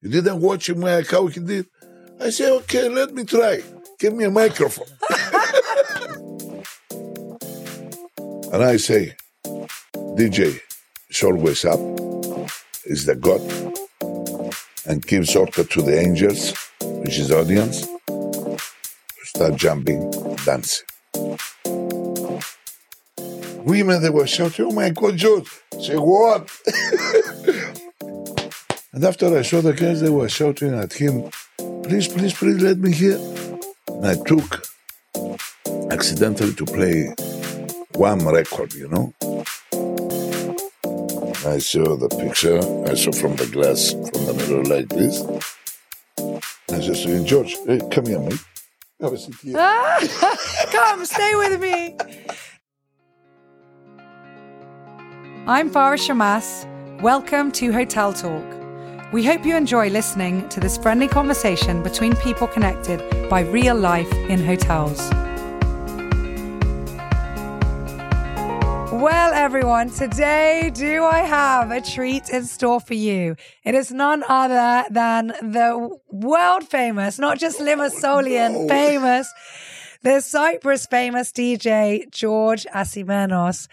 You didn't watch him uh, how he did? I say, okay, let me try. Give me a microphone. and I say, DJ is always up, is the God, and gives order to the angels, which is audience, to start jumping, dancing. Women, they were shouting, oh my God, George. Say, what? and after I saw the guys, they were shouting at him, please, please, please let me hear. And I took accidentally to play one record, you know. I saw the picture, I saw from the glass, from the mirror like this. I said to him, George, hey, come here, mate. Have a seat here. Ah! Come, stay with me. I'm Farah Shammas. Welcome to Hotel Talk. We hope you enjoy listening to this friendly conversation between people connected by real life in hotels. Well, everyone, today do I have a treat in store for you? It is none other than the world famous, not just Limassolian famous, the Cyprus famous DJ George Asimenos.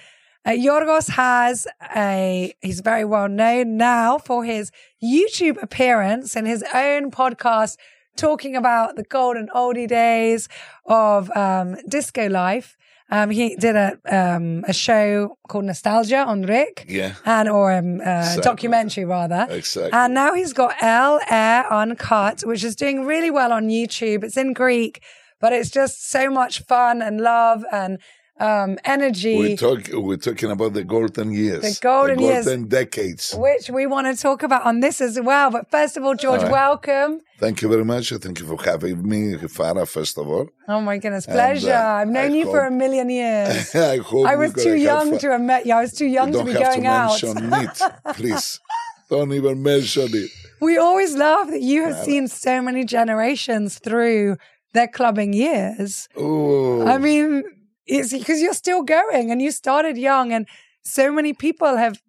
Uh, Yorgos has a, he's very well known now for his YouTube appearance and his own podcast talking about the golden oldie days of um, disco life. Um, he did a um, a show called Nostalgia on Rick, Yeah. and or um, uh, Exactly. documentary rather. Exactly. And now he's got L Air Uncut, which is doing really well on YouTube. It's in Greek, but it's just so much fun and love and um, energy. We're, talk, we're talking about the golden years. The golden years. golden decades. which we want to talk about on this as well. But first of all, George, All right. welcome. Thank you very much. Thank you for having me, Farah, first of all. Oh my goodness, And, pleasure. uh, I've known I you for a million years. I hope I was too young fun. to have met you. I was too young You to be have going to out. mention it, please. Don't even mention it. We always laugh that you have seen so many generations through their clubbing years. Oh, I mean, it's because you're still going and you started young, and so many people have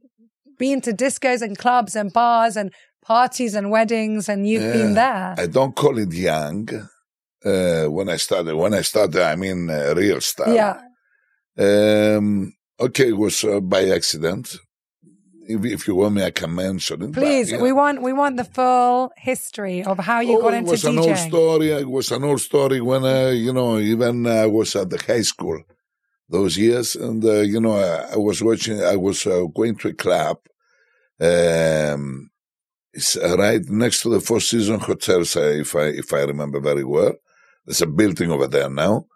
been to discos and clubs and bars and parties and weddings, and you've been there. I don't call it young. Uh, when I started, when I started, I mean uh, real stuff. yeah. Um, okay, it was uh, by accident. If, if you want me, I can mention it. but, Please, yeah. we want we want the full history of how you oh, got into DJing. it was an old story. It was an old story when, uh, you know, even I was at the high school those years. And, uh, you know, I, I was watching, I was uh, going to a club. Um, it's right next to the Four Seasons Hotel, uh, if I, if I remember very well. There's a building over there now.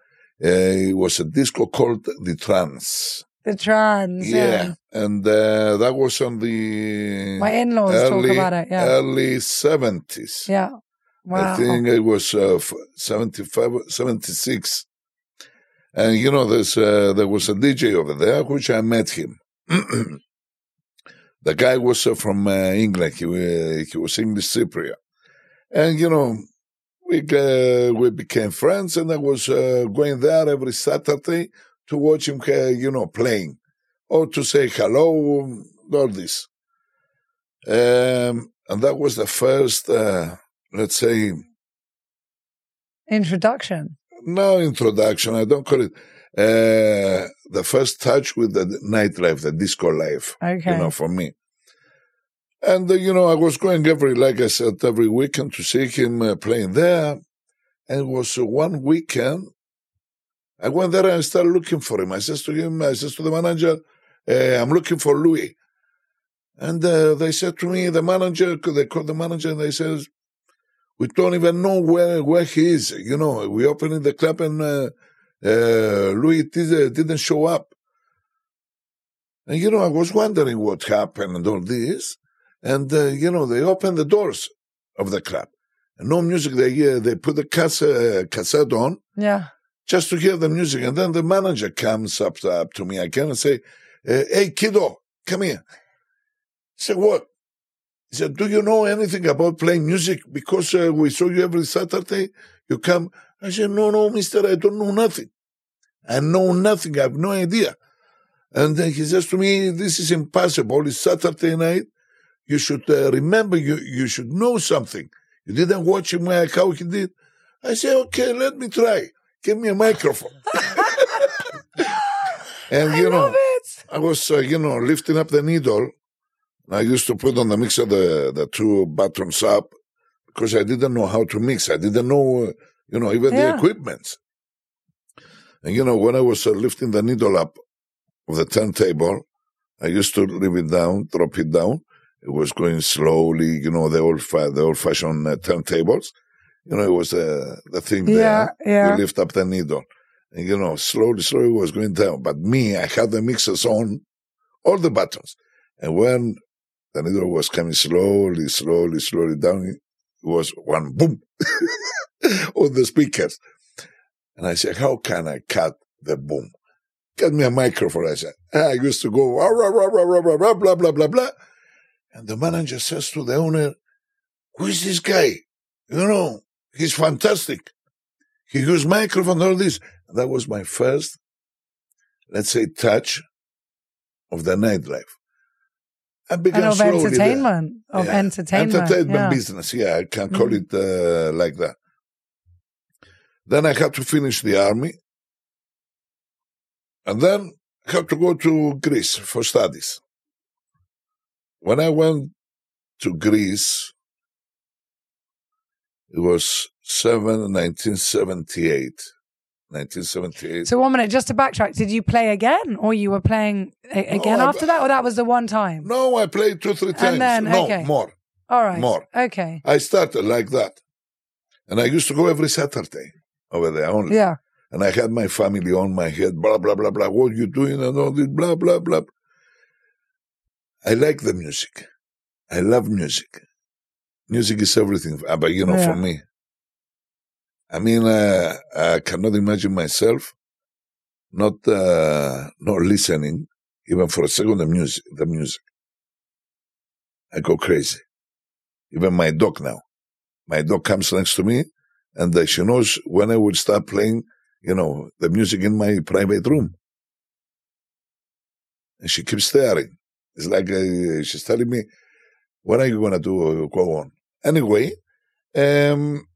Uh, it was a disco called The Trance. The trans. Yeah. Yeah. And, uh, that was on the My in-laws talk early, about it. Yeah. early 70s. yeah. Wow. I think it was uh, 75, 76. And you know, there's uh, there was a DJ over there, which I met him. the guy was uh, from uh, England. He, wa- he was English Cypriot, and you know, we uh, we became friends. And I was uh, going there every Saturday to watch him, uh, you know, playing, or to say hello, all this. Um, and that was the first, uh, let's say, Introduction. no introduction. I don't call it. Uh, the first touch with the nightlife, the disco life, Okay. you know, for me. And, uh, you know, I was going every, like I said, every weekend to see him uh, playing there. And it was one weekend. I went there and I started looking for him. I says to him, I says to the manager, uh, I'm looking for Louis. And uh, they said to me, the manager, they called the manager and they says, we don't even know where where he is. You know, we opened the club and uh, uh, Louis did, didn't show up. And you know, I was wondering what happened and all this. And uh, you know, they opened the doors of the club. And no music. They uh, they put the cassette, cassette on Yeah. Just to hear the music. And then the manager comes up to, up to me again and say, uh, "Hey, kiddo, come here." I said, "What?" He said, "Do you know anything about playing music? Because uh, we saw you every Saturday. You come." I said, "No, no, Mister, I don't know nothing. I know nothing. I have no idea." And then he says to me, "This is impossible. It's Saturday night. you should uh, remember, you, you should know something. You didn't watch him uh, how he did. I said, okay, let me try. Give me a microphone. and, you I know. I was, uh, you know, lifting up the needle. I used to put on the mixer the, the two buttons up because I didn't know how to mix. I didn't know, you know, even the Yeah. equipment. And, you know, when I was uh, lifting the needle up of the turntable, I used to leave it down, drop it down. It was going slowly, you know, the old, fa- the old fashioned uh, turntables. You know, it was uh, the thing Yeah, there. yeah. You lift up the needle. And, you know, slowly, slowly it was going down. But me, I had the mixers on, all the buttons. And when the needle was coming slowly, slowly, slowly down, it was one boom on the speakers. And I said, how can I cut the boom? Get me a microphone. I said, I used to go, rah, rah, rah, rah, rah, rah, rah, blah, blah, blah, blah. And the manager says to the owner, who is this guy? You know, he's fantastic. He used microphone, all this. That was my first, let's say, touch of the nightlife. I began And of slowly there. entertainment. Of Yeah. entertainment. Entertainment yeah. business, yeah, I can call Mhm. it uh, like that. Then I had to finish the army. And then I had to go to Greece for studies. When I went to Greece, it was 7, 1978. 1978. So one minute, just to backtrack, did you play again, or you were playing a- again I- after that, or that was the one time? no, I played two, three times. then, no, okay. more. All right. more. Okay. I started like that. And I used to go every Saturday over there only. Yeah. And I had my family on my head, blah, blah, blah, blah. What you doing? And all this, blah, blah, blah. I like the music. I love music. Music is everything, uh, but you know, Yeah. for me. I mean, uh, I cannot imagine myself not, uh, not listening even for a second the music, the music. I go crazy. Even my dog now. My dog comes next to me and uh, she knows when I would start playing, you know, the music in my private room. And she keeps staring. It's like uh, she's telling me, what are you going to do? Go on. Anyway, um,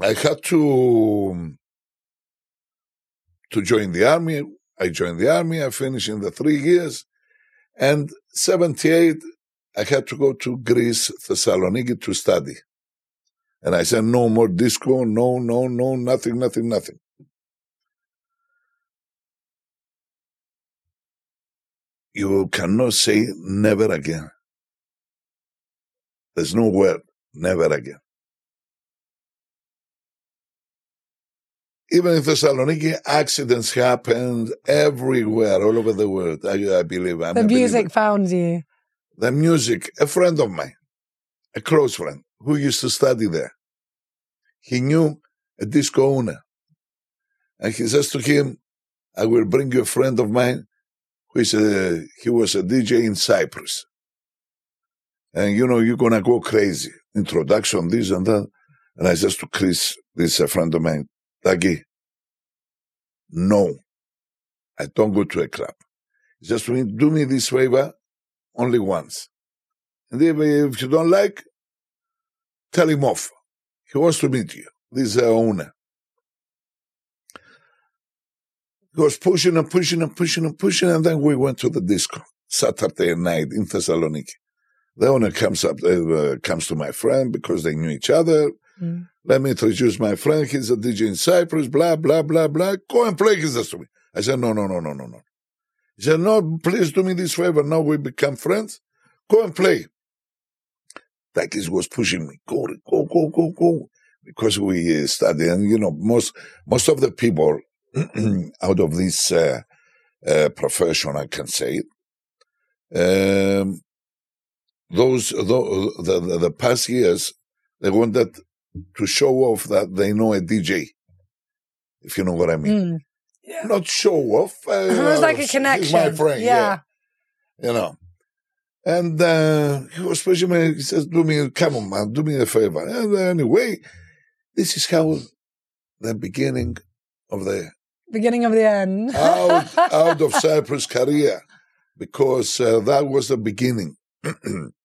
I had to, to join the army. I joined the army. I finished in the three years. And 78, I had to go to Greece, Thessaloniki to study. And I said, no more disco, no, no, no, nothing, nothing, nothing. You cannot say never again. There's no word, never again. Even in Thessaloniki, accidents happened everywhere, all over the world. I, I believe. I'm The music found you. the music, a friend of mine, a close friend who used to study there. He knew a disco owner. And he says to him, I will bring you a friend of mine who is a, he was a DJ in Cyprus. And you know, you're going to go crazy. Introduction, this and that. And I says to Chris, this is a friend of mine, Dagi, no, I don't go to a club. Me, do me this favor, only once. And if, if you don't like, tell him off. He wants to meet you. This is the owner. He was pushing and pushing and pushing and pushing, and then we went to the disco Saturday night in Thessaloniki. The owner comes up, uh, comes to my friend because they knew each other. Mm. Let me introduce my friend. He's a DJ in Cyprus. Blah blah blah blah. Go and play. He says to me. I said, no, no, no, no, no, no. He said, no, please do me this favor. Now we become friends. Go and play. Takis was pushing me. Go, go, go, go, go. Because we uh, study, and you know, most most of the people out of this uh, uh, profession, I can say it. Um, those, those the, the the past years, they wanted to show off that they know a DJ. If you know what I mean, Mm. not show off. Uh, It was like a he's connection. my friend. yeah. you know. And uh, he was pushing me. He says, "Do me, come on, man, do me a favor." And anyway, this is how the beginning of the Beginning of the end. out out of Cyprus career, because uh, that was the beginning.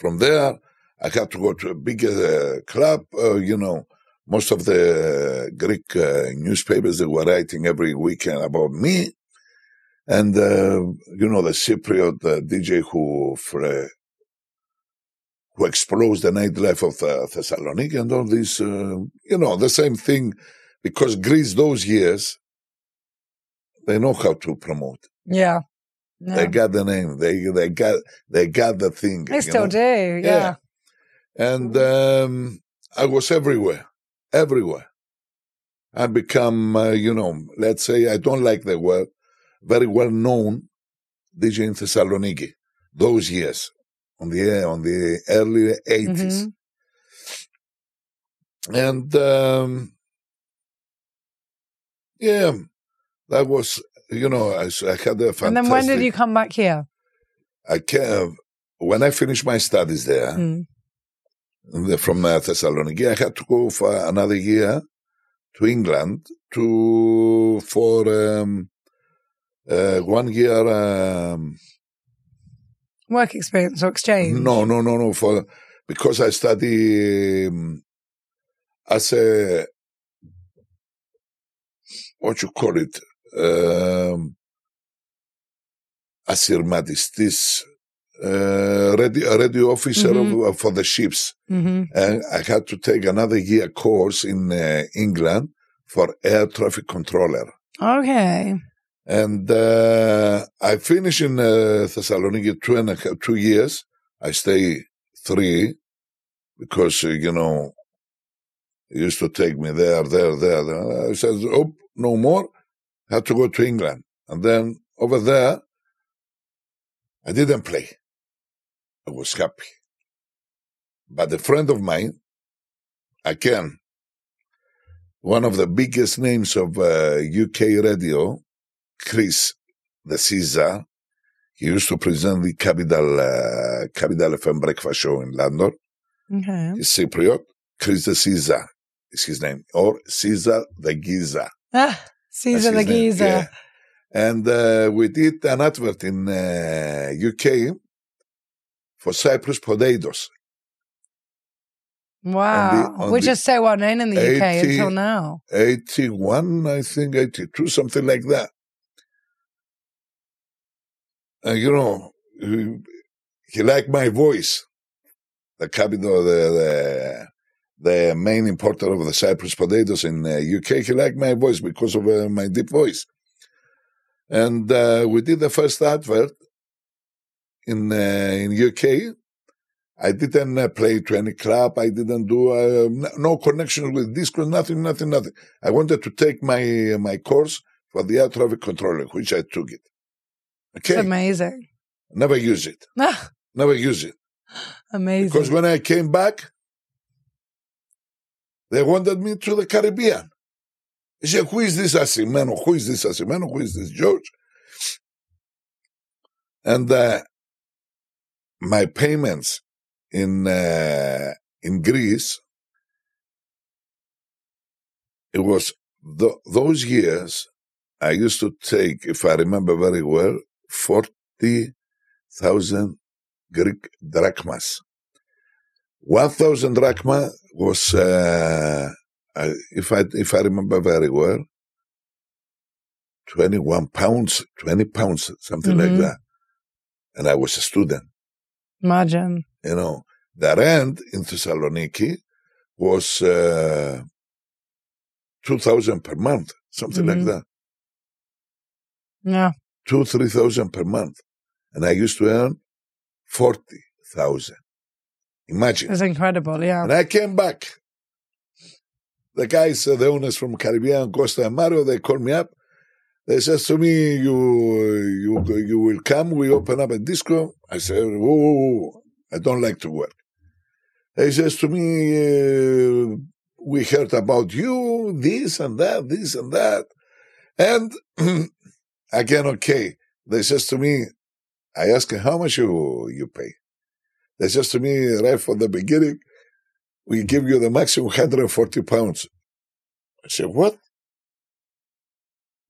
From there, I had to go to a bigger uh, club. Uh, you know, most of the Greek uh, newspapers they were writing every weekend about me, and uh, you know the Cypriot DJ who uh, who explodes the nightlife of uh, Thessaloniki and all this. you know, the same thing because Greece those years they know how to promote. Yeah. Yeah. They got the name. They they got they got the thing. They still know? do. Yeah. yeah. And um, I was everywhere, everywhere. I become, uh, you know, let's say I don't like the word, very well known DJ in Thessaloniki those years on the on the early 80s. Mm-hmm. And um, yeah, that was, you know, I, I had a fantastic. And then when did you come back here? I came, when I finished my studies there, mm. from uh, Thessaloniki, I had to go for another year to England to for um, uh, one year um, work experience or exchange. No, no, no, no. For because I study um, as a what you call it, um, asirmatistis, uh, radio, radio officer mm-hmm. of, for the ships. Mm-hmm. And I had to take another year course in uh, England for air traffic controller. Okay. And uh, I finished in uh, Thessaloniki two years. I stay three because, uh, you know, he used to take me there, there, there. there. I said, oh, no more. Had to go to England. And then over there, I didn't play. I was happy. But a friend of mine, again, one of the biggest names of uh, UK radio, Chris the Caesar, he used to present the Capital uh, Capital FM breakfast show in London. Okay. He's Cypriot. Chris the Caesar is his name, or Caesar the Giza. Ah, Caesar the Giza. Yeah. And uh, we did an advert in uh, UK for Cyprus potatoes. Wow. The, Which is so well known in the 80, UK until now. 81, I think, 82, something like that. And you know, he, he liked my voice. The capital, the, the, the main importer of the Cyprus potatoes in the uh, UK, he liked my voice because of uh, my deep voice. And uh, we did the first advert in uh, in UK. I didn't uh, play to any club. I didn't do uh, no connection with disco. Nothing, nothing, nothing. I wanted to take my my course for the air traffic controller, which I took it. Okay, it's amazing. Never use it. Never use it. Amazing. Because when I came back, they wanted me to the Caribbean. He said, Who is this Asimeno? Who is this Asimeno? Who is this George? And uh, my payments in uh, in Greece, it was th- those years. I used to take, if I remember very well, forty thousand Greek drachmas. One thousand drachma was, uh, if I if I remember very well, twenty one pounds, twenty pounds, something mm-hmm. like that. And I was a student. Imagine. You know, the rent in Thessaloniki was uh, 2,000 per month, something mm-hmm. like that. Yeah. Two, 3,000 per month. And I used to earn 40,000. Imagine. That's incredible, yeah. And I came back. The guys, uh, the owners from Caribbean, Costa and Mario, they called me up. They says to me, "You, you, you will come. We open up a disco." I said, "Whoa, whoa, whoa. I don't like to work." They says to me, uh, "We heard about you, this and that, this and that," and again, okay. They says to me, I ask how much you you pay. They says to me right from the beginning, we give you the maximum 140 pounds. I said, what?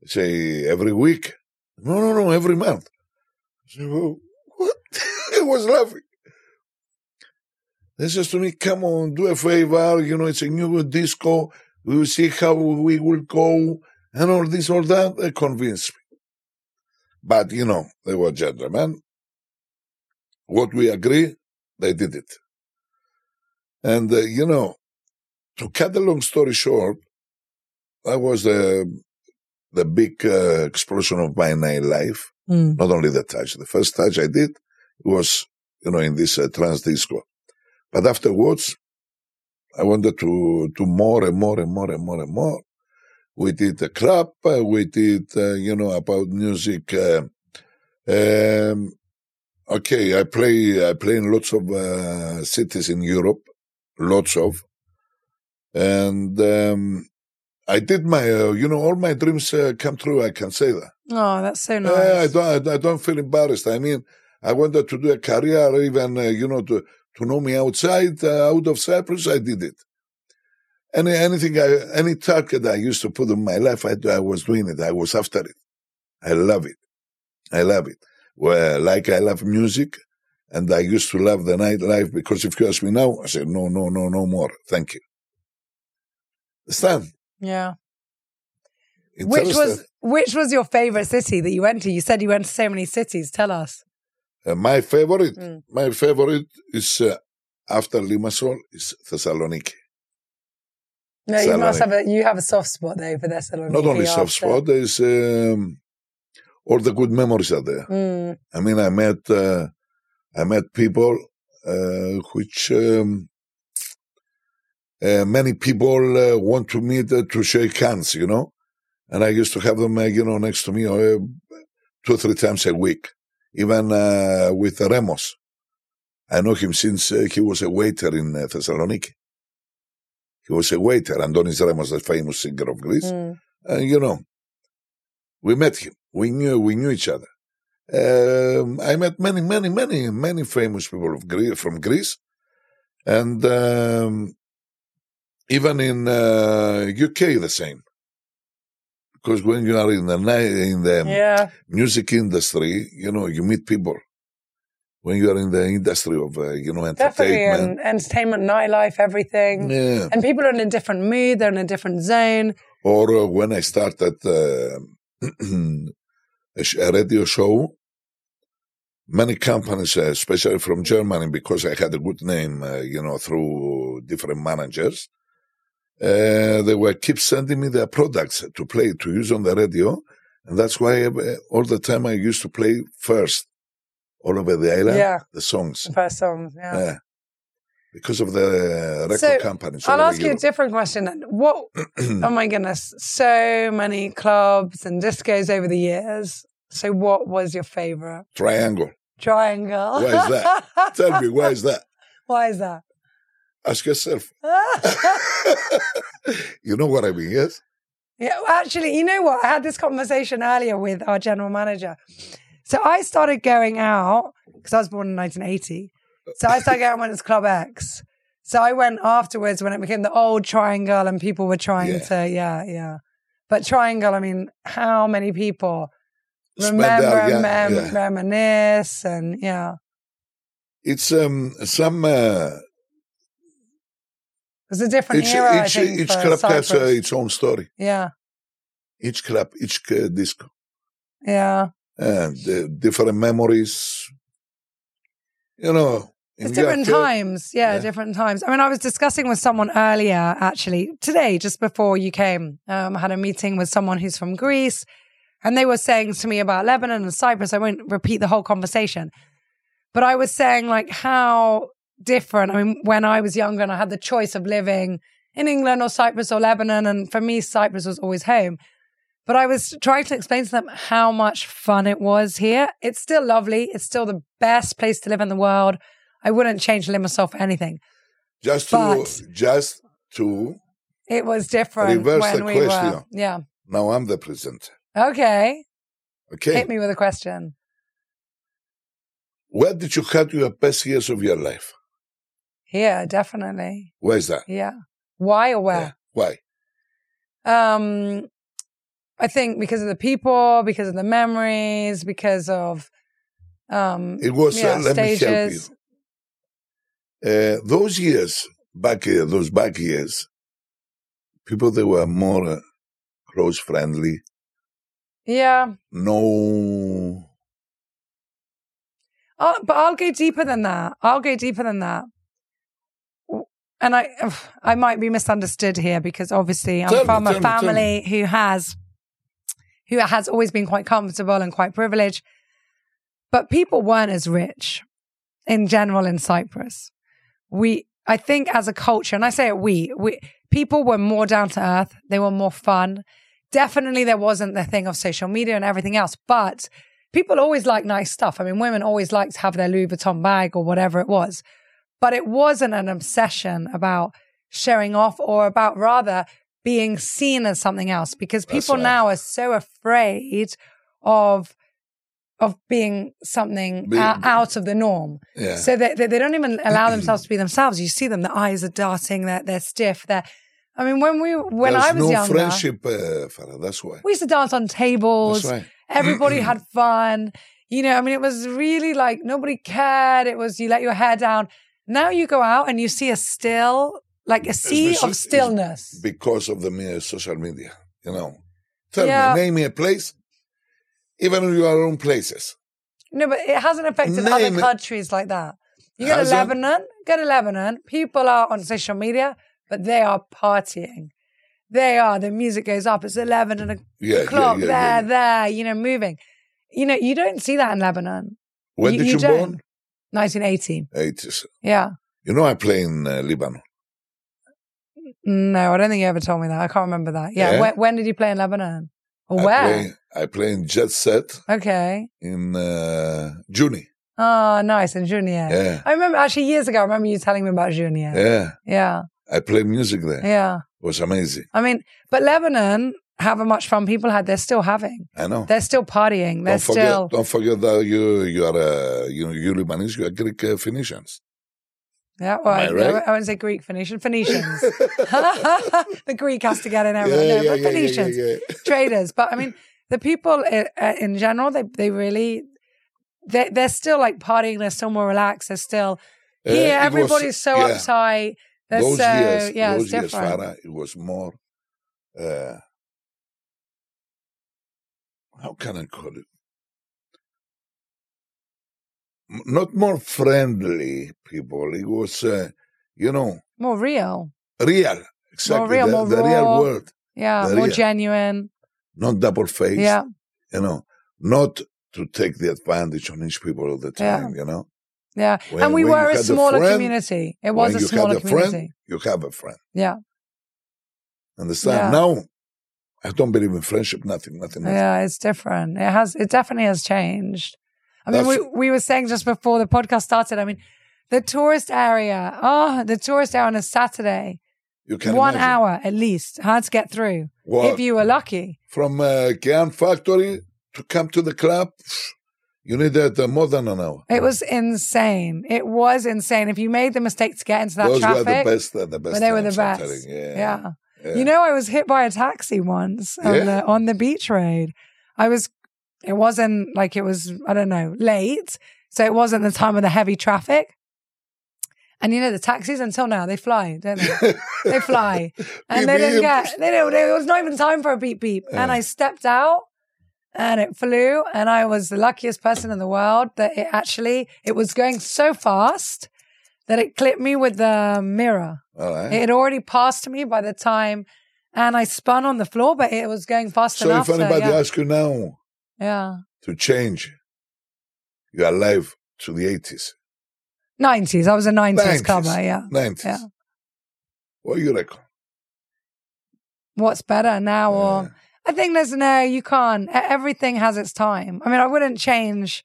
They say every week. No, no, no, every month. I said, well, what? I was laughing. They says to me, come on, do a favor, you know, it's a new disco, we will see how we will go, and all this, all that. They convinced me. But, you know, they were gentlemen. What we agree, they did it. And, uh, you know, to cut the long story short, that was the, the big uh, explosion of my night life. Mm. Not only the touch. The first touch I did was, you know, in this uh, trance disco. But afterwards, I wanted to do more and more and more and more and more. We did a club. Uh, we did, uh, you know, about music. Uh, um, okay, I play. I play in lots of uh, cities in Europe, lots of, and um, I did my. Uh, you know, all my dreams uh, come true. I can say that. Oh, that's so nice. Yeah, I don't. I don't feel embarrassed. I mean, I wanted to do a career, even uh, you know, to to know me outside, uh, out of Cyprus. I did it. Any anything, I, any target I used to put in my life, I, I was doing it. I was after it. I love it. I love it. Well, like I love music, and I used to love the nightlife because if you ask me now, I said no, no, no, no more. Thank you. Understand? yeah. Which was Interested? which was your favorite city that you went to? You said you went to so many cities. Tell us. Uh, my favorite, Mm. my favorite is uh, after Limassol is Thessaloniki. No, you must have a you have a soft spot though for Thessaloniki. Not only soft spot, there's um, all the good memories are there. Mm, I mean, I met uh, I met people uh, which um, uh, many people uh, want to meet uh, to shake hands, you know, and I used to have them, uh, you know, next to me uh, two or three times a week, even uh, with Remos. I know him since uh, he was a waiter in uh, Thessaloniki. He was a waiter, Antonis Remos, the famous singer of Greece. mm. And you know, we met him. We knew we knew each other. Um, I met many, many, many, many famous people of Greece, from Greece, and um, even in uh, UK the same. Because when you are in the in the Yeah. music industry, you know you meet people. When you are in the industry of uh, you know Definitely, entertainment, and entertainment, nightlife, everything. yeah. And people are in a different mood. They're in a different zone. or uh, when I started uh, a, a radio show, many companies, uh, especially from Germany, because I had a good name, uh, you know, through different managers, uh, they were keep sending me their products to play to use on the radio, and that's why uh, all the time I used to play first all over the island Yeah. the songs, The first songs. Yeah. yeah, because of the record So, companies. I'll ask you a different question. then. What? oh my goodness! So many clubs and discos over the years. So, what was your favorite? Triangle. Triangle. Why is that? Tell me, why is that? Why is that? Ask yourself. you know what I mean, yes? Yeah, well, actually, you know what? I had this conversation earlier with our general manager. So I started going out because I was born in 1980. So I started going out when it's Club X. So I went afterwards when it became the old Triangle and people were trying Yeah. to, yeah, yeah. But Triangle, I mean, how many people remember and yeah, mem- yeah. reminisce and yeah. It's um some uh, It's a different each era, I each think, each club has uh, its own story. yeah, Each club, each uh, disco, yeah. and uh, different memories. You know, It's different times. Yeah, Yeah. different times. I mean, I was discussing with someone earlier, actually, today, just before you came. Um, I had a meeting with someone who's from Greece, and they were saying to me about Lebanon and Cyprus. I won't repeat the whole conversation, but I was saying, like, how different. I mean, when I was younger and I had the choice of living in England or Cyprus or Lebanon, and for me, Cyprus was always home. But I was trying to explain to them how much fun it was here. It's still lovely. It's still the best place to live in the world. I wouldn't change Limassol for anything. Just to But- just to It was different Reverse when the we were. Yeah. now I'm the presenter. Okay. Okay, Hit me with a question. where did you have your best years of your life? Yeah, definitely. Where is that? Yeah. Why or Yeah. where? Why? Um, I think because of the people, because of the memories, because of um, It was. yeah, uh, let me help you. Uh, those years, back uh, those back years, people they were more uh, close friendly. Yeah. No, Oh, but I'll go deeper than that. I'll go deeper than that. And I, I might be misunderstood here because obviously I'm Tell from tell a me, family who has, who has always been quite comfortable and quite privileged. But people weren't as rich in general in Cyprus. We, I think as a culture, and I say it we, we, people were more down to earth. They were more fun. Definitely there wasn't the thing of social media and everything else, but people always like nice stuff. I mean, women always like to have their Louis Vuitton bag or whatever it was, but it wasn't an obsession about showing off or about rather being seen as something else because people right. now are so afraid of of being something Being- ou- out of the norm. yeah. So they, they, they don't even allow themselves to be themselves. You see them, the eyes are darting, they're, they're stiff. They're, I mean, when we, when There's I was no younger, friendship, uh, Farah. That's why. we used to dance on tables. That's right. Everybody had fun. You know, I mean, it was really like nobody cared. It was you let your hair down. Now you go out and you see a still, like a sea of stillness. because of the mere social media. You know, tell Yeah. me, name me a place, even in your own places. No, but it hasn't affected Name other countries like that. You go to Lebanon, go to Lebanon. People are on social media, but they are partying. They are. The music goes up. It's eleven and a Yeah, clock. yeah, yeah, there, there. You know, moving. You know, you don't see that in Lebanon. When You- did you you, born? 1980. 80s. Yeah. You know, I play in uh, Lebanon. No, I don't think you ever told me that. I can't remember that. Yeah. Yeah? When, when did you play in Lebanon? Or I play, I play in Jet Set Okay. in uh, Jounieh. Oh, nice. In Jounieh. Yeah, I remember actually years ago, I remember you telling me about Jounieh. yeah. Yeah. I played music there. Yeah. It was amazing. I mean, but Lebanon, however much fun people had, they're still having. I know. They're still partying. They're don't forget, still. don't forget that you you are uh, you know you Lebanese, you are Greek uh, Phoenicians. Yeah, well, I I, right? I wouldn't say Greek Phoenician. Phoenicians. the Greek has to get in everyone. but Phoenicians, yeah. traders. But I mean, the people i- uh, in general, they they really, they they're still like partying. They're still more relaxed. They're still Uh, here. it was- Everybody's so yeah, uptight. They're Those so years, yeah, those years. Farah, it was more. Uh, how can I call it? Not more friendly people. It was, uh, you know, more real. real. Exactly. real, the, more the raw. real world. Yeah, The more real. genuine. Not double faced. Yeah, You know, not to take the advantage on each people all the Yeah. time, you know. yeah. When- and we were a had a smaller friend- community. It was a smaller a community. friend, you have a friend. Yeah, Understand? Yeah. Now, I don't believe in friendship, nothing, nothing, nothing. yeah. It's different. It has. It definitely has changed. I mean, we That's- we were saying just before the podcast started. I mean, the tourist area. Oh, the tourist area on a Saturday. You can One imagine. hour at least. Hard to get through Well, if you were lucky. from uh, Can Factory to come to the club, you needed uh, more than an hour. It was insane. It was insane. If you made the mistake to get into that Those traffic, were the best, uh, the best. they were the best. telling. Yeah. yeah. yeah. You know, I was hit by a taxi once on Yeah? the on the beach road. I was. It wasn't like it was. I don't know, late. So it wasn't the time of the heavy traffic. And you know the taxis until now they fly, don't they? they fly, and they didn't get. They don't. There was not even time for a beep beep. And I stepped out, and it flew, and I was the luckiest person in the world that it actually it was going so fast that it clipped me with the mirror. Right. It had already passed me by the time, and I spun on the floor, but it was going fast so enough. if anybody to, yeah, asks you now yeah, to change your life to the 80s, nineties. I was a nineties 90s, cover. Yeah. 90s, Yeah. what do you reckon? What's better now, or I think there's no. You can't. Everything has its time. I mean, I wouldn't change.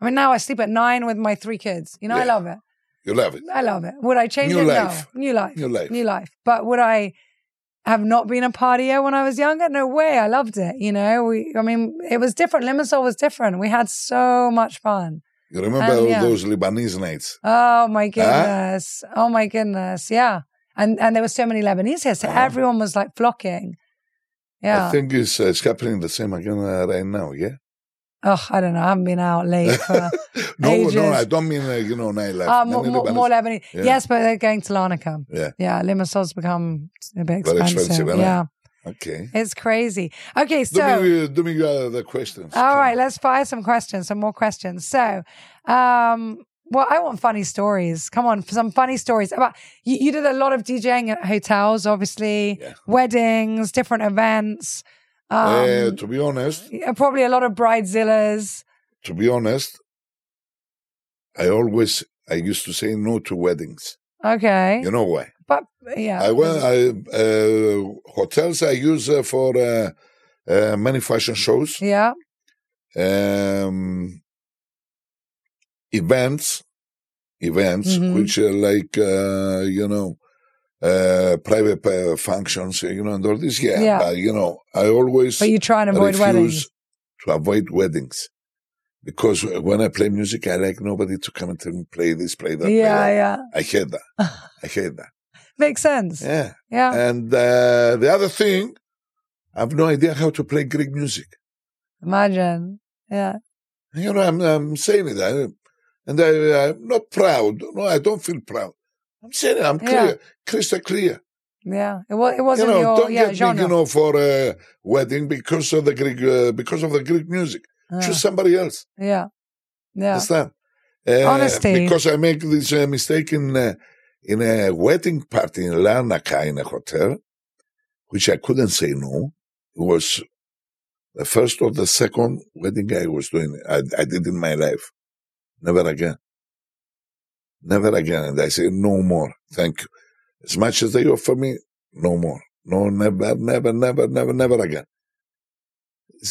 I mean, now I sleep at nine with my three kids. You know, I love it. You love it. I love it. Would I change New it? life. No. New life. New life. New life. But would I have not been a partier when I was younger? No way. I loved it. You know, we, I mean, it was different. Limassol was different. We had so much fun. You remember all yeah. those Lebanese nights? Oh my goodness. Oh my goodness. Yeah. And, and there were so many Lebanese here. So Uh-huh. everyone was like flocking. Yeah. I think it's, uh, it's happening the same again uh, right now, yeah? Oh, I don't know. I haven't been out late for no, ages. no, I don't mean uh, you know nightlife. Uh, more, mean more, Lebanese. more Lebanese. Yeah. Yes, but they're going to Larnaca. Yeah. Yeah, Limassol's become a bit Very expensive. expensive, isn't it? yeah, Okay. it's crazy. Okay, Do so me, uh, do me uh, the questions. all Come right, on. let's fire some questions, some more questions. So, um, well, I want funny stories. Come on, some funny stories about you. You did a lot of DJing at hotels, obviously, Yeah. weddings, different events. Um, Uh, to be honest, yeah, probably a lot of bridezillas. to be honest, I always I used to say no to weddings. Okay, You know why? but yeah, I went. I uh, hotels I use uh, for uh, uh, many fashion shows, yeah, um, events, events Mhm. which are like uh, you know uh, private uh, functions, you know, and all this. Yeah, Yeah. but you know, I always but you try and avoid weddings. to avoid weddings. Because when I play music, I like nobody to come and tell me play this, play that. play Yeah, that. yeah, I hate that. I hate that. makes sense. Yeah. Yeah, And uh, the other thing, I have no idea how to play Greek music. imagine. Yeah, You know, I'm, I'm saying it. I, and I, I'm not proud. No, I don't feel proud. I'm saying it. I'm Yeah. clear, crystal clear. yeah. It was. It You wasn't know, your don't yeah get genre. me, you know, for a wedding because of the Greek, uh, because of the Greek music. Yeah. Choose somebody else. yeah, yeah. Understand? Uh, Honesty. Because I make this uh, mistake in uh, in a wedding party in Larnaca in a hotel, which I couldn't say no. It was the first or the second wedding I was doing. I, I did in my life. Never again. Never again. And I say no more. Thank you. As much as they offer me, no more. No, never, never, never, never, never again.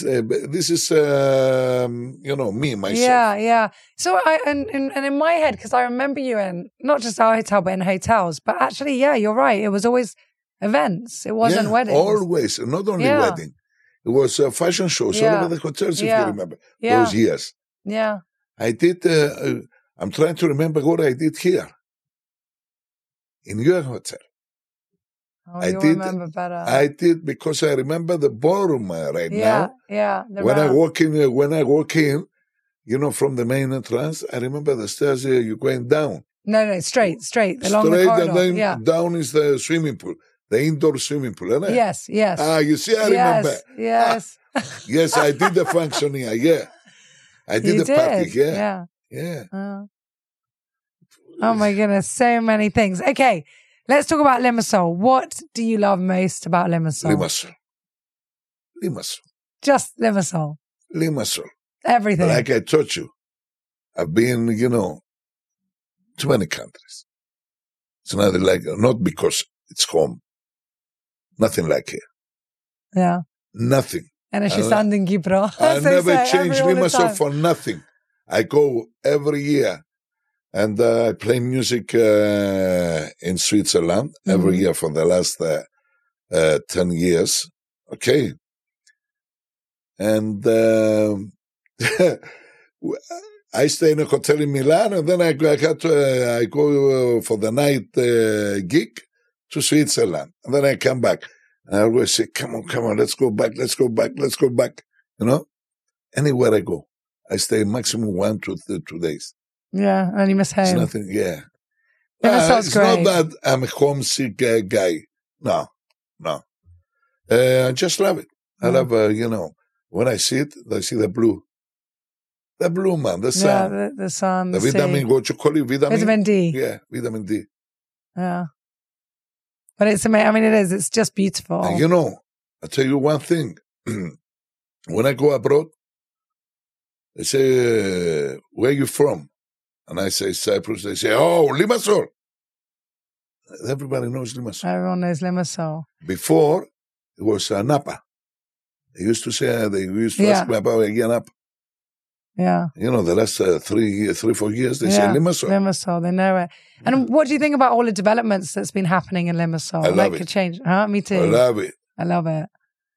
Uh, This is, um, you know, me, myself. Yeah, yeah. So I and and, and in my head because I remember you in not just our hotel but in hotels. But actually, yeah, you're right. It was always events. It wasn't Yeah, weddings. Always, not only Yeah. wedding. It was uh, fashion shows Yeah. all over the hotels, if Yeah. you remember those years. yeah. I did. Uh, uh, I'm trying to remember what I did here in your hotel. Oh, I did-. I did because I remember the ballroom right yeah, now. yeah. the When I walk in, uh, when I walk in, you know, from the main entrance, I remember the stairs. Uh, you're going down, no, no, straight, straight along the corridor. and then yeah. down is the swimming pool, the indoor swimming pool, isn't it? Yes, yes. Ah, you see, I remember. yes, yes. Yes, I did the function here. Yeah, I did you the party here. Yeah. Yeah. Uh, oh my goodness, so many things. Okay, let's talk about Limassol. What do you love most about Limassol? Limassol. Limassol. Just Limassol. Limassol. Everything. Like I told you, I've been, you know, to many countries. It's not like, not because it's home. Nothing like here. yeah. Nothing. And I- she's standing Kipro. I never say, change Limassol for nothing. I go every year and uh, I play music uh, in Switzerland every Mhm. year for the last uh, uh, 10 years. Okay. And um I stay in a hotel in Milan and then I, go- I, to, uh, I go uh, for the night uh, gig to Switzerland. And then I come back. And I always say, come on, come on, let's go back, let's go back, let's go back. You know, anywhere I go, I stay maximum one to th- two days. Yeah, and you miss It's nothing, yeah. Limassol's it's great. not that I'm a homesick uh, guy. No, no. Uh, I just love it. I Mm. love, uh, you know, when I see it, I see the blue. The blue, man, the yeah, sun. the, the sun, the the, vitamin, sea. what you call it, vitamin? vitamin D. Yeah, vitamin D. Yeah. But it's amazing. I mean, it is. It's just beautiful. And you know, I'll tell you one thing. when I go abroad, they say, uh, where you from? And I say Cyprus. They say, oh, Limassol. Everybody knows Limassol. Everyone knows Limassol. Before, it was uh, Napa. They used to say, they used to ask Yeah. me about again Napa. Yeah. You know, the last uh, three, three, four years, they Yeah, say Limassol. Limassol, they know it. And what do you think about all the developments that's been happening in Limassol? I love like it. change. Huh? Me too. I love it. I love it.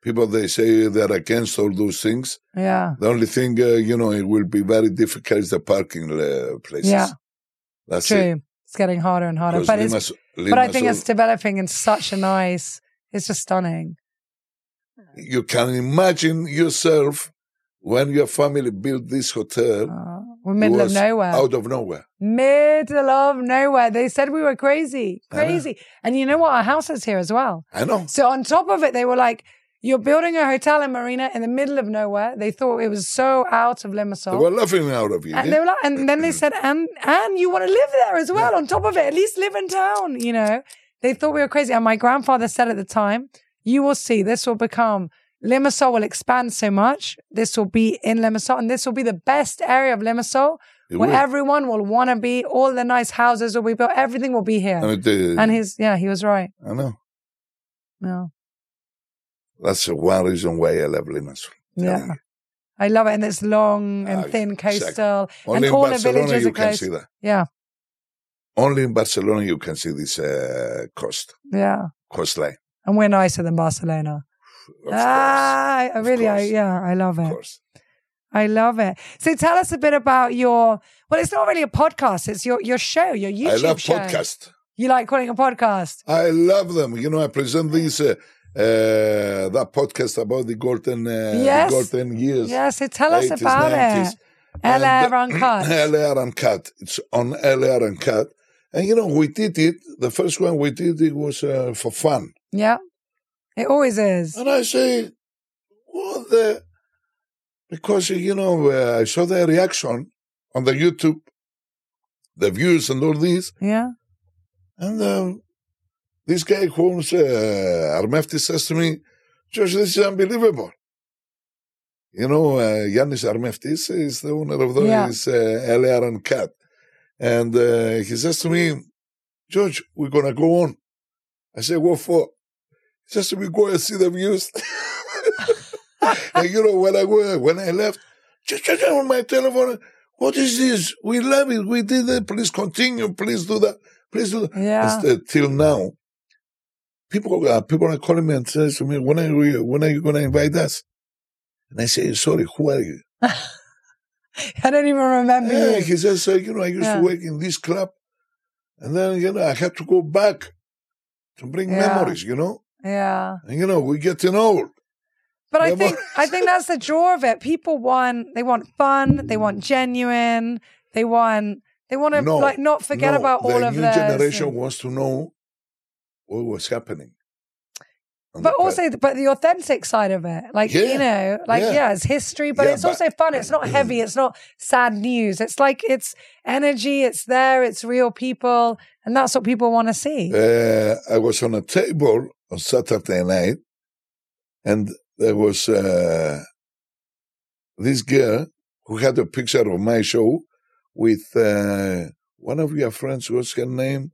People, they say they're against all those things. Yeah. The only thing, uh, you know, it will be very difficult is the parking uh, places. Yeah. That's it. True. It's getting harder and harder, But it's but I think it's developing in such a nice it's just stunning. you can imagine yourself when your family built this hotel, Oh, we're middle of nowhere. out of nowhere. Middle of nowhere. They said we were crazy. Crazy. And you know what? Our house is here as well. I know. So on top of it, they were like, you're building a hotel in Marina in the middle of nowhere. They thought it was so out of Limassol. They were laughing out of you. And they were like, and then they said, and and you want to live there as well. On top of it, at least live in town. You know, they thought we were crazy. And my grandfather said at the time, "You will see. This will become Limassol will expand so much. This will be in Limassol, and this will be the best area of Limassol It where will. everyone will want to be. All the nice houses will be built. Everything will be here." I, mean, the- And his, yeah, he was right. I know. Yeah, That's one reason why I love Limassol. yeah. I love it, and it's long and Ah, thin exactly. coastal, Only and in all the Barcelona villages you are can close. see that. Yeah, Only in Barcelona you can see this uh, coast, yeah. coastline. And we're nicer than Barcelona. Of ah, I really, I, yeah, I love it. course. I love it. So tell us a bit about your. Well, it's not really a podcast. It's your your show, your YouTube I love show. podcast. You like calling a podcast? I love them. You know, I present this uh, uh, that podcast about the golden uh, Yes. golden years. Yeah. So tell us 80s, about 90s. it. LR And- Uncut. LR Uncut. It's on LR Uncut. And you know, we did it. The first one we did it was uh, for fun. Yeah, it always is. And I say, what the? Because, you know, uh, I saw the reaction on the YouTube, the views and all these. Yeah, And um, this guy who owns uh, Armefti says to me, Josh, this is unbelievable. You know, uh, Yannis Armeftis is the owner of Yeah. those uh, LR Uncut. And uh, he says to me, George, we're going to go on. I say, what for? He says to me, go and see the views. and you know, when I when I left, just just on my telephone, what is this? We love it. We did it. Please continue. Please do that. Please do that. yeah. Uh, till now, people uh, people are calling me and says to me, when are you when are you going to invite us? And I say, sorry, who are you? I don't even remember Yeah, you. he says, uh, you know, I used Yeah. to work in this club, and then you know I had to go back to bring Yeah. memories. You know, Yeah. and you know we're getting old. But I think I think that's the draw of it. People want they want fun, they want genuine, they want they want to No, like not forget no, about all the of new this. generation wants to know what was happening. But also, but the authentic side of it, like Yeah, you know, like yeah, yeah. it's history, but Yeah, it's but- also fun. It's not heavy. It's not sad news. It's like it's energy. It's there. It's real people, and that's what people want to see. uh, I was on a table on Saturday night, and there was uh, this girl who had a picture of my show with uh, one of your friends. What's her name?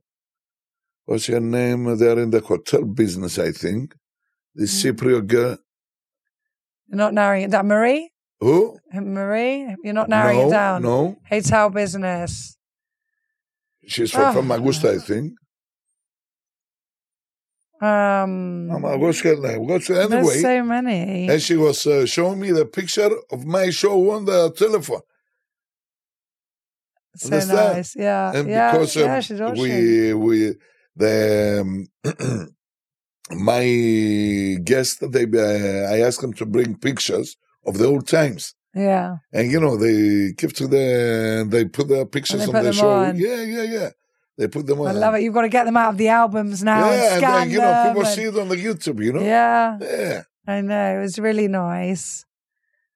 What's her name? They're in the hotel business, I think. This Mm. Cypriot girl. You're not narrowing it down, Marie. Who? Marie, you're not narrowing no, it down. no. Hotel business. She's from, Oh. from Augusta, I think. Um, Um, what's her name? What's her there's anyway? so many. and she was uh, showing me the picture of my show on the telephone. So Understand? nice. Yeah. and yeah. because um, yeah, she's awesome. we we the um, my guest they uh, I asked them to bring pictures of the old times, yeah. and you know they keep to the they put the pictures they on the show. on. Yeah, yeah, yeah. They put them on. I love it. You've got to get them out of the albums now Yeah, and, uh, you know people and- see it on the YouTube. You know. Yeah, Yeah. I know. It was really nice.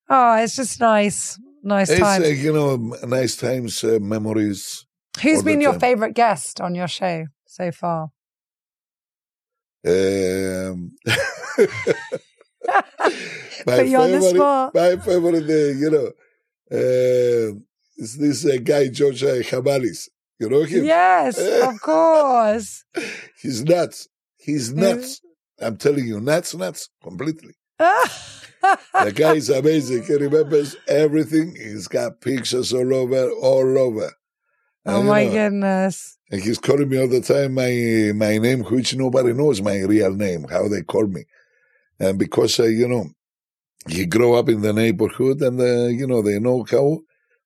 Oh, it's just nice. Nice It's times. uh, you know nice times, uh, memories. Who's been your time. favorite guest on your show so far? Um, Put you on the spot. My favorite, uh, you know, uh, is this uh, guy George uh. You know him? Yes, of course. He's nuts. He's nuts. I'm telling you, nuts, nuts, completely. The guy is amazing. He remembers everything. He's got pictures all over, all over. Oh my know, goodness. And he's calling me all the time my my name, which nobody knows my real name, how they call me. And because, uh, you know, he grew up in the neighborhood and, uh, you know, they know how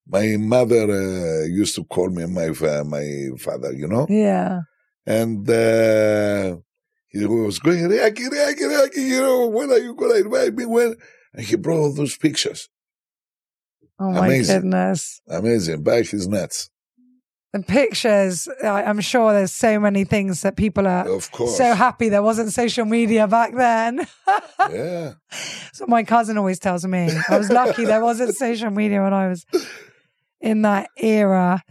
my mother uh, used to call me my, my father, you know? Yeah. And uh, he was going, Riaki, Riaki, Riaki, you know, when are you going to invite me? When? And he brought all those pictures. Oh my Amazing. goodness. Amazing. Back his nuts. The pictures, I- I'm sure there's so many things that people are Of course. so happy there wasn't social media back then. yeah. What my cousin always tells me. I was lucky there wasn't social media when I was in that era.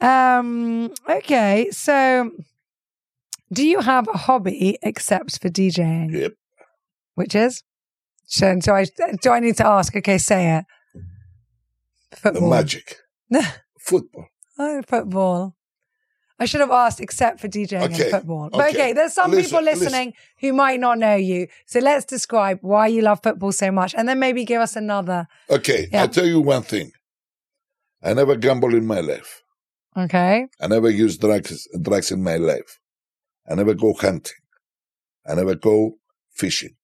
Um, okay, so do you have a hobby except for DJing? Yep. Which is? So do I do I need to ask? Okay, say it. Football. Magic. Football. Oh, football. I should have asked except for DJing and football. But okay. okay, there's some Listen, people listening who might not know you. So let's describe why you love football so much and then maybe give us another. Okay. Yeah. I'll tell you one thing. I never gamble in my life. Okay. I never use drugs, drugs in my life. I never go hunting. I never go fishing.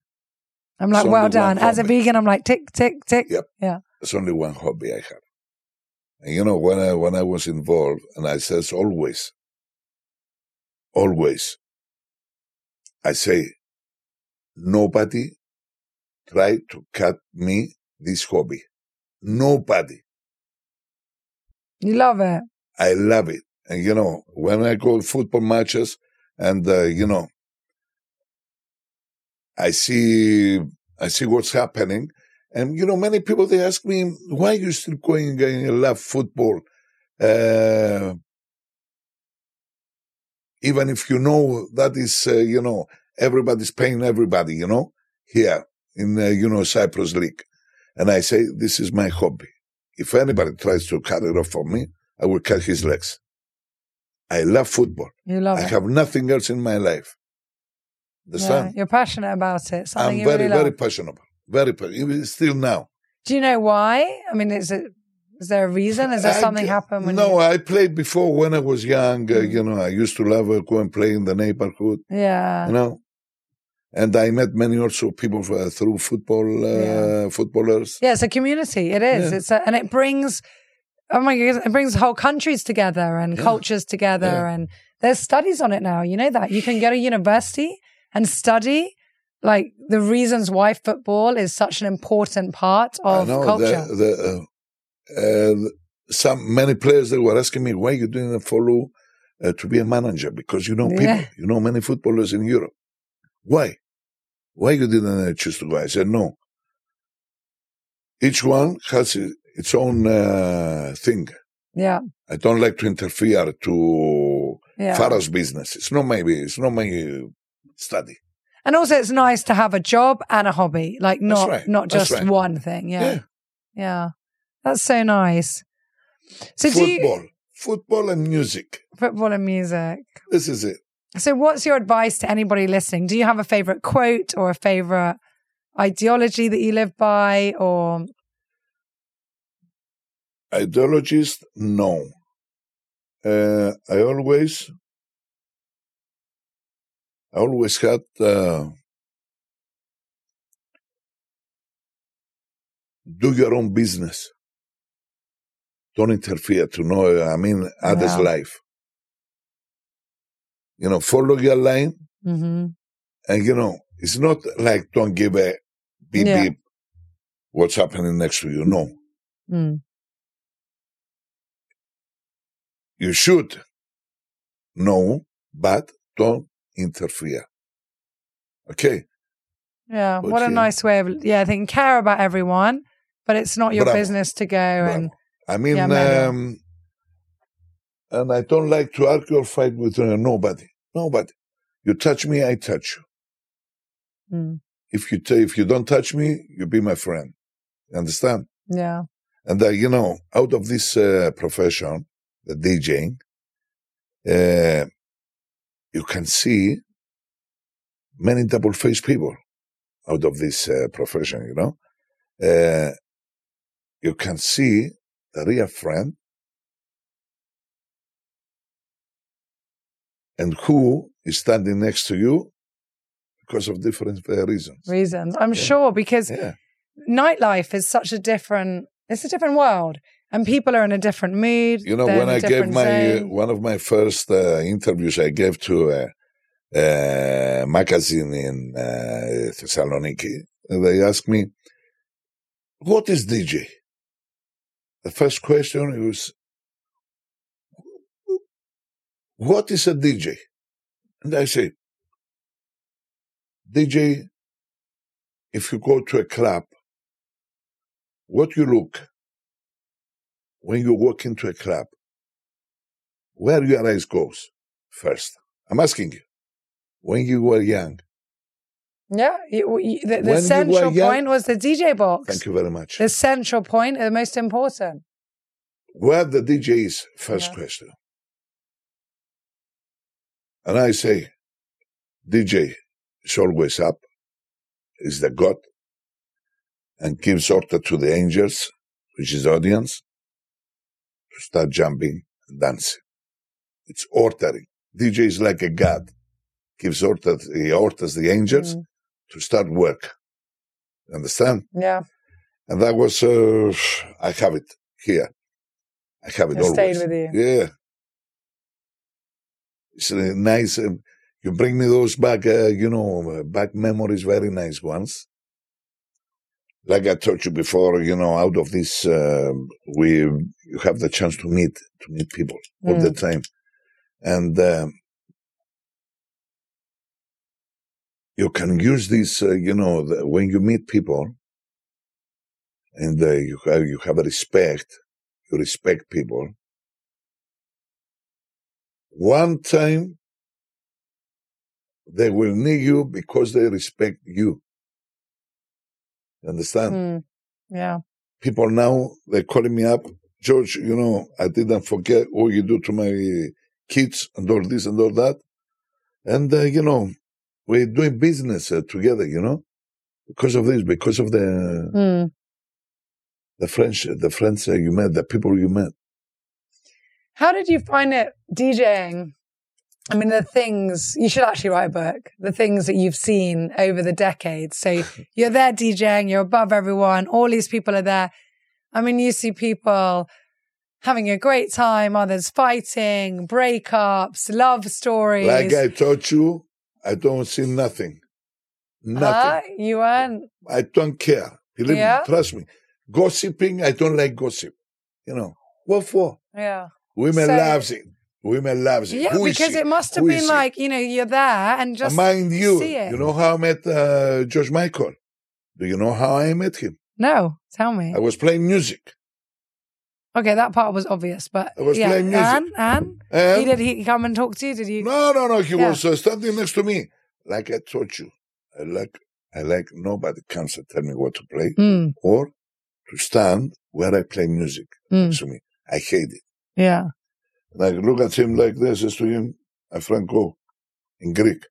I'm like, It's well done. As a vegan, I'm like, tick, tick, tick. Yep. Yeah. It's only one hobby I have. And you know, when I when I was involved, and I says always, always, I say, nobody try to cut me this hobby. Nobody. You love it. I love it. And you know, when I go to football matches and uh, you know, I see I see what's happening. And you know, many people they ask me, why are you still going and you love football? Uh, even if you know that is, uh, you know, everybody's paying everybody, you know, here in, uh, you know, Cyprus League. And I say, this is my hobby. If anybody tries to cut it off from me, I will cut his legs. I love football. You love I it. have nothing else in my life. Yeah, Understand? you're passionate about it. Something I'm you very, really very passionate. Very. Still now. Do you know why? I mean, is it? Is there a reason? Is there I something g- happen when? No, You, I played before when I was young. Uh, Mm. you know, I used to love uh, go and play in the neighborhood. yeah. you know. And I met many also people uh, through football, uh, Yeah. footballers. Yeah, it's a community. It is. Yeah. It's a, and it brings. Oh my god! It brings whole countries together and Yeah. cultures together, and there's studies on it now. You know that you can go to university and study like the reasons why football is such an important part I of know culture. the, the, uh, uh, some many players they were asking me why you didn't follow uh, to be a manager because you know people, Yeah. you know many footballers in Europe. Why? Why you didn't uh, choose to go? I said no. Each one has its own uh, thing. yeah, I don't like to interfere to yeah. Farah's business. It's not my it's not my uh, study. And also, it's nice to have a job and a hobby, like not right. not just right. one thing. Yeah. Yeah. yeah, That's so nice. So, do you football, football and music. football and music? This is it. So, what's your advice to anybody listening? Do you have a favorite quote or a favorite ideology that you live by, or Ideologies, no. Uh, I always, I always had uh, do your own business. Don't interfere to know. I mean, others' life. You know, follow your line, hmm and you know, it's not like don't give a beep Yeah. beep. What's happening next to you? No, mm. you should know, but don't interfere. Okay. yeah, what a nice way of yeah. I think care about everyone, but it's not your Bravo. business to go and I mean, Yeah, um, and I don't like to argue or fight with uh, nobody. Nobody. You touch me, I touch you. Mm. If you t- if you don't touch me, you be my friend. You understand? yeah, And uh, you know, out of this uh, profession, the DJing, uh, you can see many double-faced people out of this uh, profession. You know, uh, you can see a real friend and who is standing next to you because of different uh, reasons. reasons. I'm Yeah. sure because Yeah, nightlife is such a different. It's a different world, and people are in a different mood. you know, when I gave my uh, one of my first uh, interviews, I gave to a, a magazine in uh, Thessaloniki. And they asked me, "What is DJ?" the first question was, what is a DJ? And I say, DJ, if you go to a club, what you look when you walk into a club, where your eyes goes first? I'm asking you. When you were young, Yeah, you, you, the, the you central young- point was the DJ box. thank you very much. The central point, the most important. Where the DJ is, first Yeah. question. And I say, DJ is always up, is the God, and gives order to the angels, which is the audience, start jumping and dancing. It's ordering. DJ is like a God, gives order, he orders the angels Mm, to start work. Understand? yeah, And that was, uh, I have it here. I have it it stayed with you. Yeah. It's a nice, um, you bring me those back, uh, you know, uh, back memories, very nice ones. Like I told you before, you know, out of this, uh, we, you have the chance to meet, to meet people all the time. And, um, you can use this, uh, you know, the, when you meet people and uh, you have, you have a respect, you respect people. One time, they will need you because they respect you. Understand? Mm, yeah, People now, they're calling me up, George, you know, I didn't forget what you do to my kids and all this and all that. And, uh, you know, we're doing business uh, together, you know, because of this, because of the, mm. the French, the friends uh, you met, the people you met. How did you find it DJing? I mean, the things you should actually write a book. The things that you've seen over the decades. So you're there DJing, you're above everyone. All these people are there. I mean, you see people having a great time, others fighting, breakups, love stories. Like I told you, I don't see nothing. Nothing. Ah, you weren't. I don't care. Believe Yeah? me, trust me. Gossiping, I don't like gossip. You know, what for? Yeah. Women So- loves it. Women loves it. Yeah, Who because it must have Who been like, you know, you're there and just mind you, see it. you know how I met uh, George Michael? Do you know how I met him? No, tell me. I was playing music. Okay, that part was obvious, but I was yeah. playing music. And, and And he did he come and talk to you? Did you? no, no, no. He Yeah. was uh, standing next to me. Like I told you, I like, I like nobody comes and tell me what to play Mm, or to stand where I play music mm, next to me. I hate it. yeah. Like look at him like this, says to him, friend, go in Greek.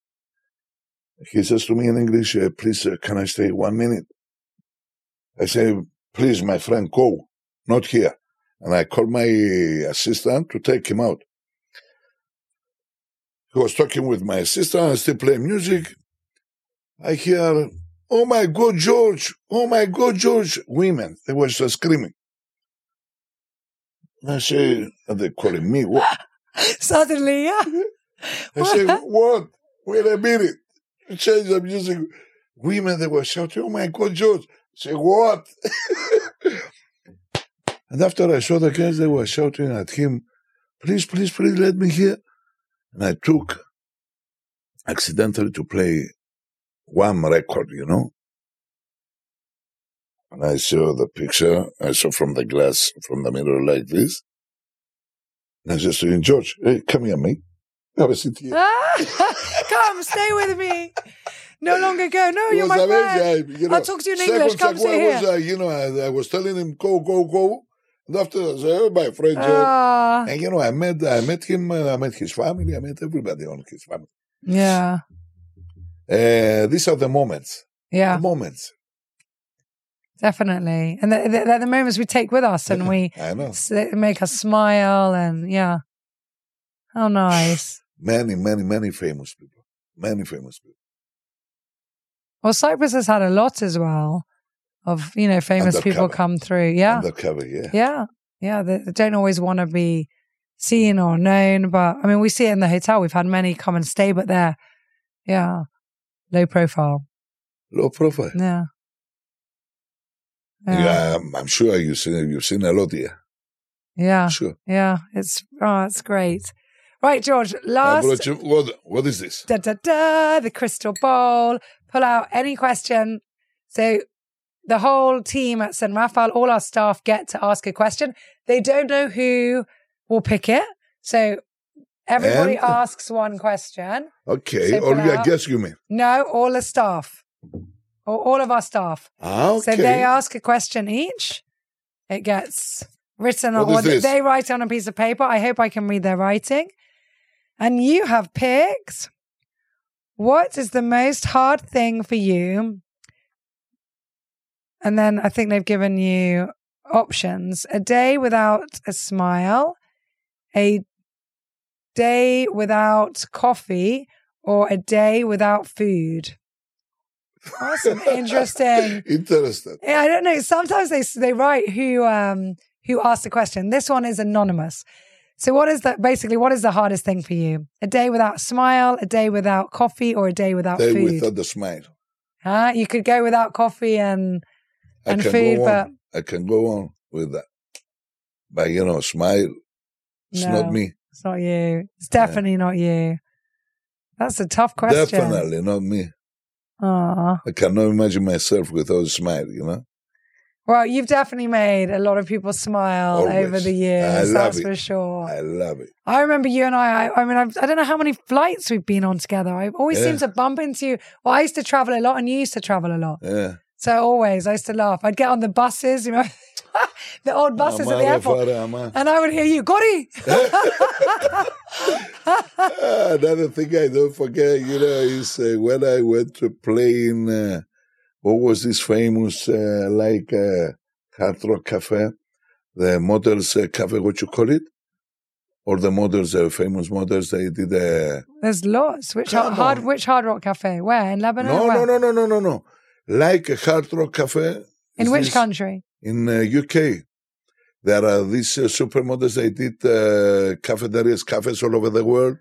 He says to me in English, uh, please, can I stay one minute? I say, please, my friend, go, not here. And I call my assistant to take him out. He was talking with my assistant, I still playing music. I hear, oh my God, George, oh my God, George. Women, they were just screaming. I say, and they calling me, what? Suddenly, yeah. I say, what? Wait a minute. Change the music. Women, they were shouting, oh my God, George. I say, what? and after I saw the guys, they were shouting at him, please, please, please let me hear. And I took accidentally to play one record, you know. And I saw the picture, I saw from the glass, from the mirror like this. And I just saying, George, hey, come here, mate. Have a seat here. Ah, Come, stay with me. No longer go. No, you're my friend. I- you know, I'll talk to you in English. Come sit I was, here. uh, you know, I, I was telling him, go, go, go. And after I said, oh, my friend, George. Ah, And, you know, I met, I met him, uh, I met his family, I met everybody on his family. yeah, Uh, these are the moments. yeah, The moments. Definitely. And they're, they're the moments we take with us, and we I know. make us smile, and yeah. How nice. Many, many, many famous people. Many famous people. Well, Cyprus has had a lot as well of you know famous people come through. Yeah, Undercover, yeah. yeah, yeah. They, they don't always want to be seen or known, but I mean, we see it in the hotel. We've had many come and stay, but they're yeah, low profile. Low profile. Yeah. Yeah, I'm, I'm sure you've seen, you've seen a lot here. Yeah. Sure. Yeah. It's oh, it's great. Right, George. Uh, last brought you- what, what is this? da da da the crystal ball. Pull out any question. So the whole team at St. Raphael, all our staff get to ask a question. They don't know who will pick it. So everybody And? asks one question. Okay. So or you. I guess you mean. No, all the staff. Or all of our staff. Okay. So they ask a question each. It gets written on, What is or they- they write on a piece of paper. I hope I can read their writing. And you have picked what is the most hard thing for you? And then I think they've given you options a day without a smile, a day without coffee, or a day without food. That's an interesting. Yeah, I don't know. Sometimes they they write who um who asked the question. This one is anonymous. So what is that basically what is the hardest thing for you? A day without a smile, a day without coffee, or a day without food They food? without the smile. Huh? You could go without coffee and I and can food, go but. I can go on with that. But you know, smile. It's No. not me. it's not you. It's definitely not you. That's a tough question. Definitely not me. Aw. I cannot imagine myself without a smile, you know? Well, you've definitely made a lot of people smile Always. over the years. I love that's it. for sure. I love it. I remember you and I. I, I mean, I've, I don't know how many flights we've been on together. I always Yeah. seem to bump into you. Well, I used to travel a lot, and you used to travel a lot. Yeah. So always, I used to laugh. I'd get on the buses, you know, the old buses at the airport, and I would hear you, Gori. Another thing I don't forget, you know, is uh, when I went to play in, uh, what was this famous, uh, like, uh, Hard Rock Cafe? The models uh, cafe, what you call it? Or the models, uh, famous models, they did uh, There's lots. Which Come hard, which Hard Rock Cafe? Where in Lebanon? no, no, no, no, no, no, no. Like a Hard Rock Cafe. In which this- country? In uh, UK. There are these uh, supermodels, they did uh, cafeterias, cafes all over the world.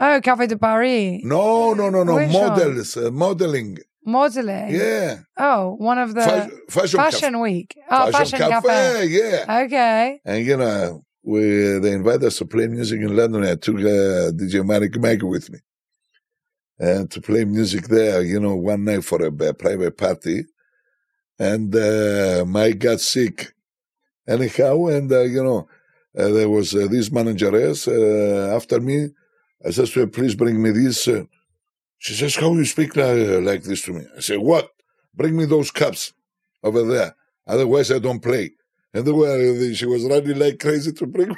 Oh, Cafe de Paris. No, no, no, no. Which? Models, uh, modeling. Modeling. Yeah. Oh, one of the Fa- fashion, Fashion Week. Oh, Fashion, Fashion, cafe. Cafe. Yeah. Okay. And you know, we they invited us to play music in London. I took uh, DJ Malik Mike with me, and to play music there. You know, one night for a, a private party, and uh, Mike got sick. Anyhow, and uh, you know, uh, there was uh, this manageress after me. I said to her, "Please bring me this." She says, "How you speak like this to me?" I say, "What? Bring me those cups over there. Otherwise, I don't play." And the way she was running like crazy to bring me.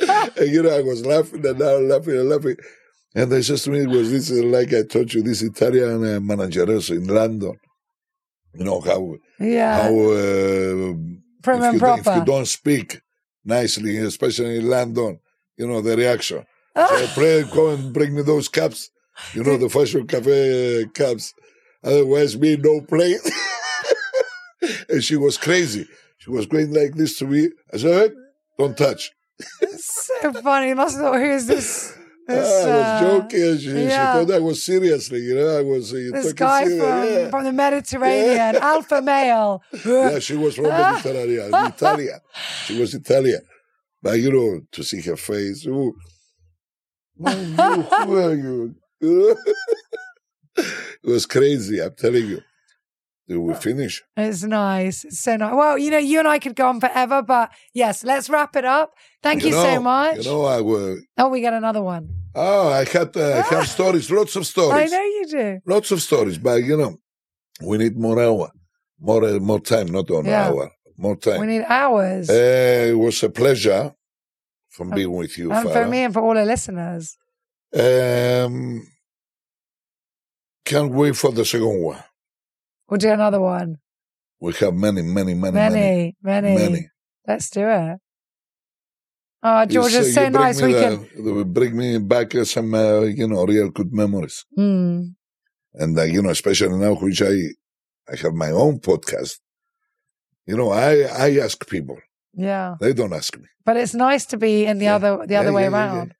and you know, I was laughing and now laughing and laughing. And they says to me, it was this, like I told you, this Italian uh, manageress in London. You know, how, Yeah. how uh, Prim if, you, don't- if you don't speak nicely, especially in London, you know, the reaction. So I pray, go and bring me those cups, you know, the fashion cafe uh, cups. Otherwise, me no play. and she was crazy. She was going like this to me. I said, "Hey, don't touch. so funny. You must have thought, who is this? This, I was uh, joking. She, yeah. she thought I was seriously, you know, I was uh, This guy from, yeah. from the Mediterranean, alpha male. yeah, she was from the Mediterranean, Italia. She was Italian. But you know, to see her face, ooh, you, who are you? it was crazy, I'm telling you. Did we finish? It's nice. It's so nice. Well, you know, you and I could go on forever, but yes, let's wrap it up. Thank you, so know- much. You know, I will. oh, we get another one. Oh, I had uh, I have stories, lots of stories. I know you do. lots of stories. But you know, we need more hour, more uh, more time, not one Yeah. hour, more time. We need hours. Uh, it was a pleasure from Um, being with you, and for me and for all the listeners. Um, can't wait for the second one. We'll do another one. We have many, many, many, many, Many, many. many. Let's do it. Oh, George, it's so nice. me We the- bring me back uh, some, uh, you know, real good memories. Mm, And, uh, you know, especially now, which I, I have my own podcast. You know, I, I ask people. yeah. They don't ask me. But it's nice to be in the Yeah. other the Yeah, other way yeah, yeah, around.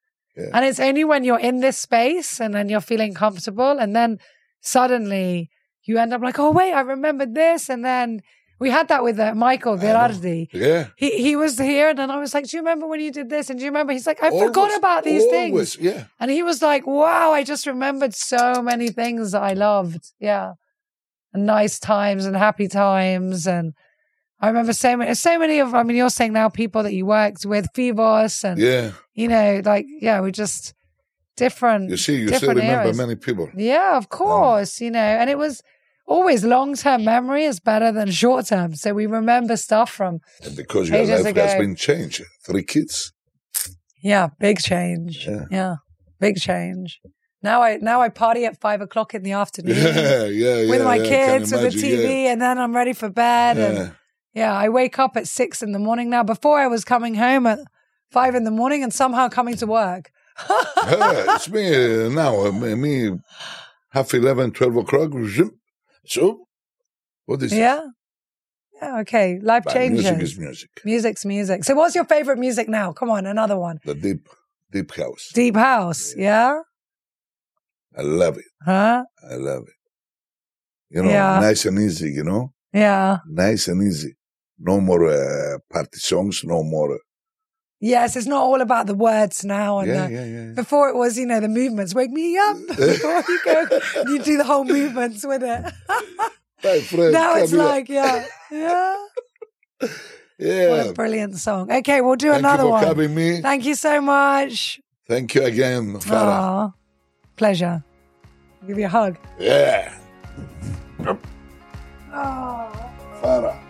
And it's only when you're in this space and then you're feeling comfortable and then suddenly you end up like, oh wait, I remembered this and then We had that with uh, Michael Berardi. Yeah. He he was here, and then I was like, "Do you remember when you did this?" And do you remember? He's like, "I forgot about these always, things." Yeah. And he was like, "Wow, I just remembered so many things that I loved." Yeah, and nice times and happy times, and I remember so many, so many of. I mean, you're saying now people that you worked with, Fivos, and Yeah. you know, like yeah, we just different. You see, you still remember eras. many people. Yeah, of course, you know, and it was always long term memory is better than short term. So we remember stuff from And because your life has been changed. Three kids. yeah, big change. Yeah. Yeah, big change. Now I now I party at five o'clock in the afternoon Yeah, yeah, yeah. with my yeah, can kids with the TV, and then I'm ready for bed. Yeah. And yeah, I wake up at six in the morning now. Before I was coming home at five in the morning and somehow coming to work. Yeah, it's me uh, now. uh, Me, me, half 11, 12 o'clock. zoom. So, what is it? Yeah. Yeah. Okay. Life But changes. Music is music. Music's music. So, what's your favorite music now? Come on, another one. The deep, deep house. Deep house. Yeah. I love it. Huh? I love it. You know, Yeah. nice and easy, you know? Yeah. Nice and easy. No more uh, party songs, no more. Yes, it's not all about the words now. And yeah, uh, the, yeah, yeah, before it was, you know, the movements. Wake me up before you go. you do the whole movements with it. Friend, now it's like, up. yeah, yeah. Yeah. What a brilliant song. Okay, we'll do Thank another one. Thank you so much. Thank you again, Farah. Aww, pleasure. I'll give you a hug. Yeah. Oh. Farah.